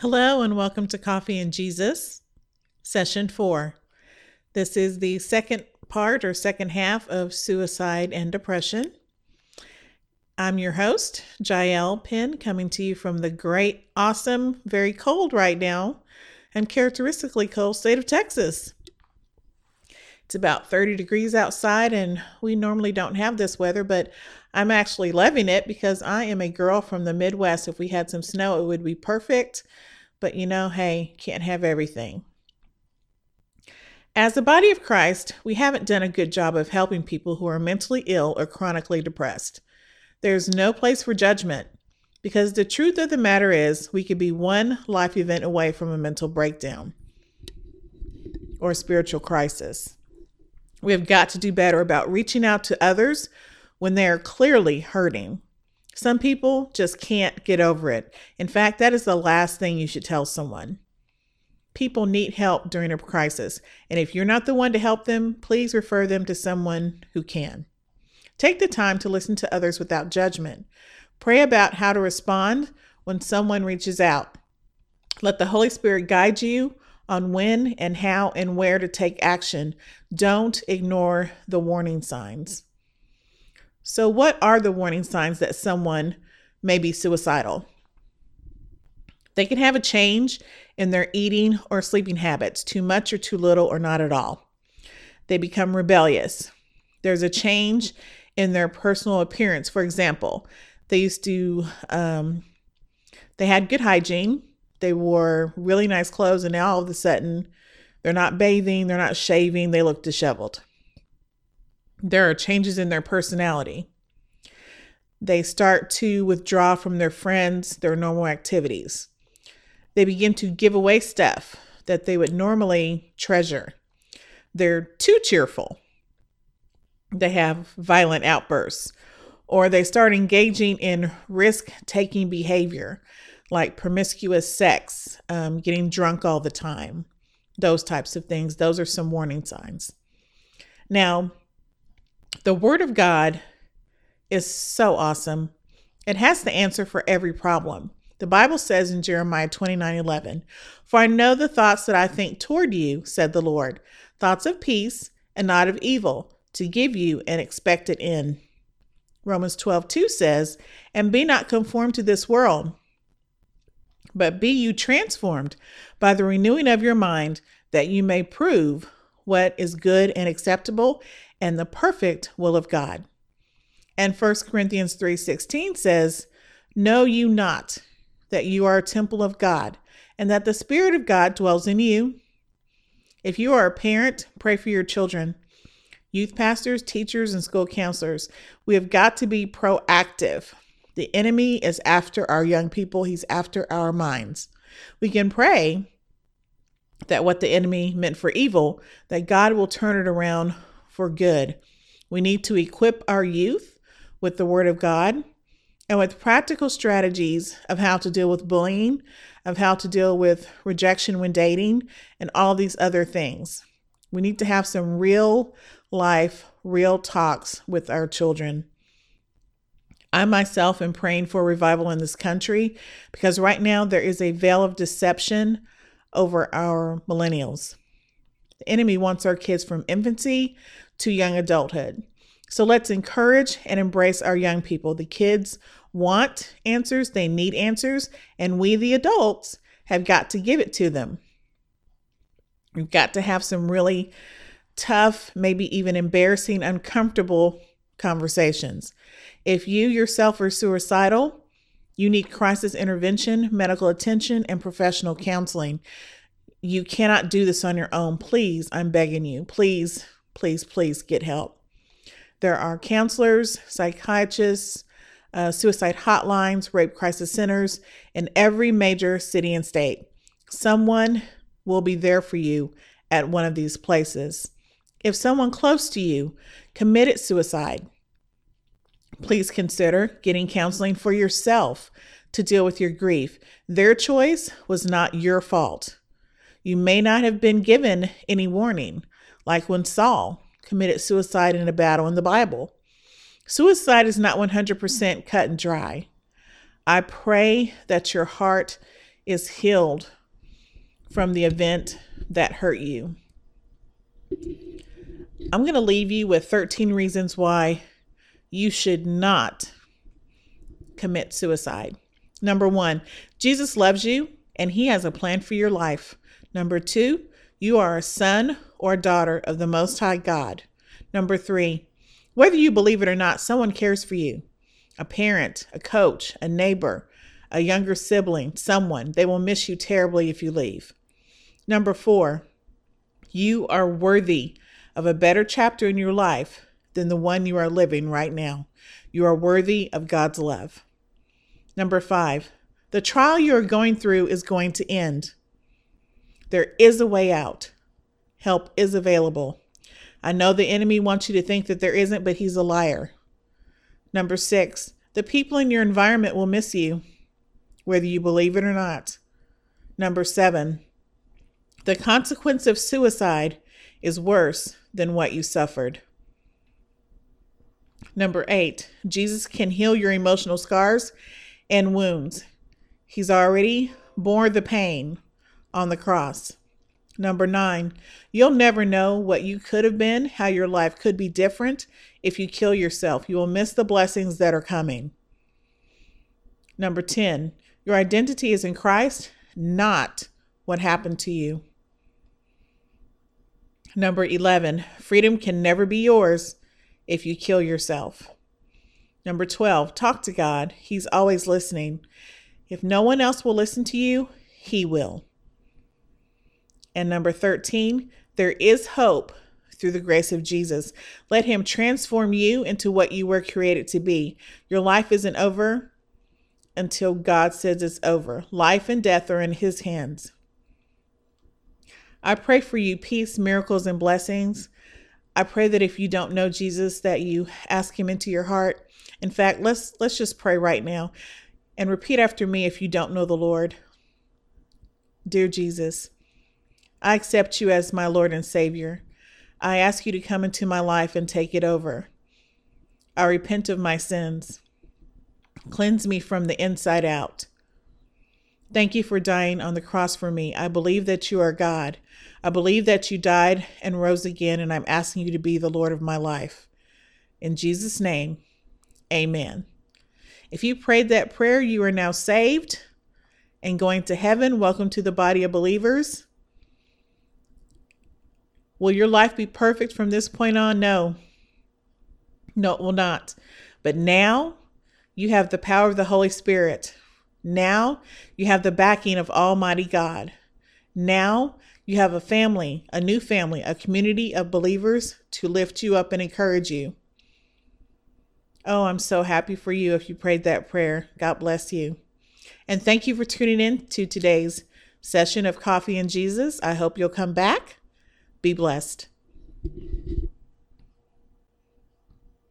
Hello, and welcome to Coffee and Jesus, session four. This is the second part or second half of suicide and depression. I'm your host, Jael Penn, coming to you from the great, awesome, very cold right now, and characteristically cold state of Texas. It's about 30 degrees outside, and we normally don't have this weather, but I'm actually loving it because I am a girl from the Midwest. If we had some snow, it would be perfect. But you know, hey, can't have everything. As the body of Christ, we haven't done a good job of helping people who are mentally ill or chronically depressed. There's no place for judgment because the truth of the matter is we could be one life event away from a mental breakdown or a spiritual crisis. We have got to do better about reaching out to others when they are clearly hurting. Some people just can't get over it. In fact, that is the last thing you should tell someone. People need help during a crisis, and if you're not the one to help them, please refer them to someone who can. Take the time to listen to others without judgment. Pray about how to respond when someone reaches out. Let the Holy Spirit guide you on when and how and where to take action. Don't ignore the warning signs. So, what are the warning signs that someone may be suicidal? They can have a change in their eating or sleeping habits, too much or too little or not at all. They become rebellious. There's a change in their personal appearance. For example, they used to, um, they had good hygiene, they wore really nice clothes, and now all of a sudden they're not bathing, they're not shaving, they look disheveled. There are changes in their personality. They start to withdraw from their friends, their normal activities. They begin to give away stuff that they would normally treasure. They're too cheerful. They have violent outbursts, or they start engaging in risk taking behavior like promiscuous sex, um, getting drunk all the time, those types of things. Those are some warning signs. Now, the Word of God is so awesome. It has the answer for every problem. The Bible says in Jeremiah 29 11, For I know the thoughts that I think toward you, said the Lord, thoughts of peace and not of evil, to give you an expected end. Romans 12 2 says, And be not conformed to this world, but be you transformed by the renewing of your mind, that you may prove what is good and acceptable and the perfect will of God. And 1 Corinthians 3:16 says, "Know you not that you are a temple of God, and that the spirit of God dwells in you?" If you are a parent, pray for your children. Youth pastors, teachers, and school counselors, we have got to be proactive. The enemy is after our young people, he's after our minds. We can pray that what the enemy meant for evil, that God will turn it around for good. We need to equip our youth with the Word of God and with practical strategies of how to deal with bullying, of how to deal with rejection when dating, and all these other things. We need to have some real life, real talks with our children. I myself am praying for revival in this country because right now there is a veil of deception over our millennials. The enemy wants our kids from infancy to young adulthood. So let's encourage and embrace our young people. The kids want answers, they need answers, and we, the adults, have got to give it to them. We've got to have some really tough, maybe even embarrassing, uncomfortable conversations. If you yourself are suicidal, you need crisis intervention, medical attention, and professional counseling. You cannot do this on your own. Please, I'm begging you, please please, please get help. There are counselors, psychiatrists, uh, suicide hotlines, rape crisis centers in every major city and state. Someone will be there for you at one of these places. If someone close to you committed suicide, please consider getting counseling for yourself to deal with your grief. Their choice was not your fault. You may not have been given any warning like when Saul committed suicide in a battle in the Bible. Suicide is not 100% cut and dry. I pray that your heart is healed from the event that hurt you. I'm going to leave you with 13 reasons why you should not commit suicide. Number one, Jesus loves you and he has a plan for your life. Number two, you are a son or daughter of the Most High God. Number three, whether you believe it or not, someone cares for you a parent, a coach, a neighbor, a younger sibling, someone. They will miss you terribly if you leave. Number four, you are worthy of a better chapter in your life than the one you are living right now. You are worthy of God's love. Number five, the trial you are going through is going to end. There is a way out. Help is available. I know the enemy wants you to think that there isn't, but he's a liar. Number six, the people in your environment will miss you, whether you believe it or not. Number seven, the consequence of suicide is worse than what you suffered. Number eight, Jesus can heal your emotional scars and wounds. He's already bore the pain on the cross. Number nine, you'll never know what you could have been, how your life could be different if you kill yourself. You will miss the blessings that are coming. Number 10, your identity is in Christ, not what happened to you. Number 11, freedom can never be yours if you kill yourself. Number 12, talk to God. He's always listening. If no one else will listen to you, He will. And number 13, there is hope through the grace of Jesus. Let Him transform you into what you were created to be. Your life isn't over until God says it's over. Life and death are in His hands. I pray for you peace, miracles, and blessings. I pray that if you don't know Jesus, that you ask him into your heart. In fact, let's let's just pray right now and repeat after me if you don't know the Lord. Dear Jesus, I accept you as my Lord and Savior. I ask you to come into my life and take it over. I repent of my sins. Cleanse me from the inside out. Thank you for dying on the cross for me. I believe that you are God. I believe that you died and rose again, and I'm asking you to be the Lord of my life. In Jesus' name, amen. If you prayed that prayer, you are now saved and going to heaven. Welcome to the body of believers. Will your life be perfect from this point on? No. No, it will not. But now you have the power of the Holy Spirit. Now you have the backing of Almighty God. Now you have a family, a new family, a community of believers to lift you up and encourage you. Oh, I'm so happy for you if you prayed that prayer. God bless you. And thank you for tuning in to today's session of Coffee and Jesus. I hope you'll come back. Be blessed.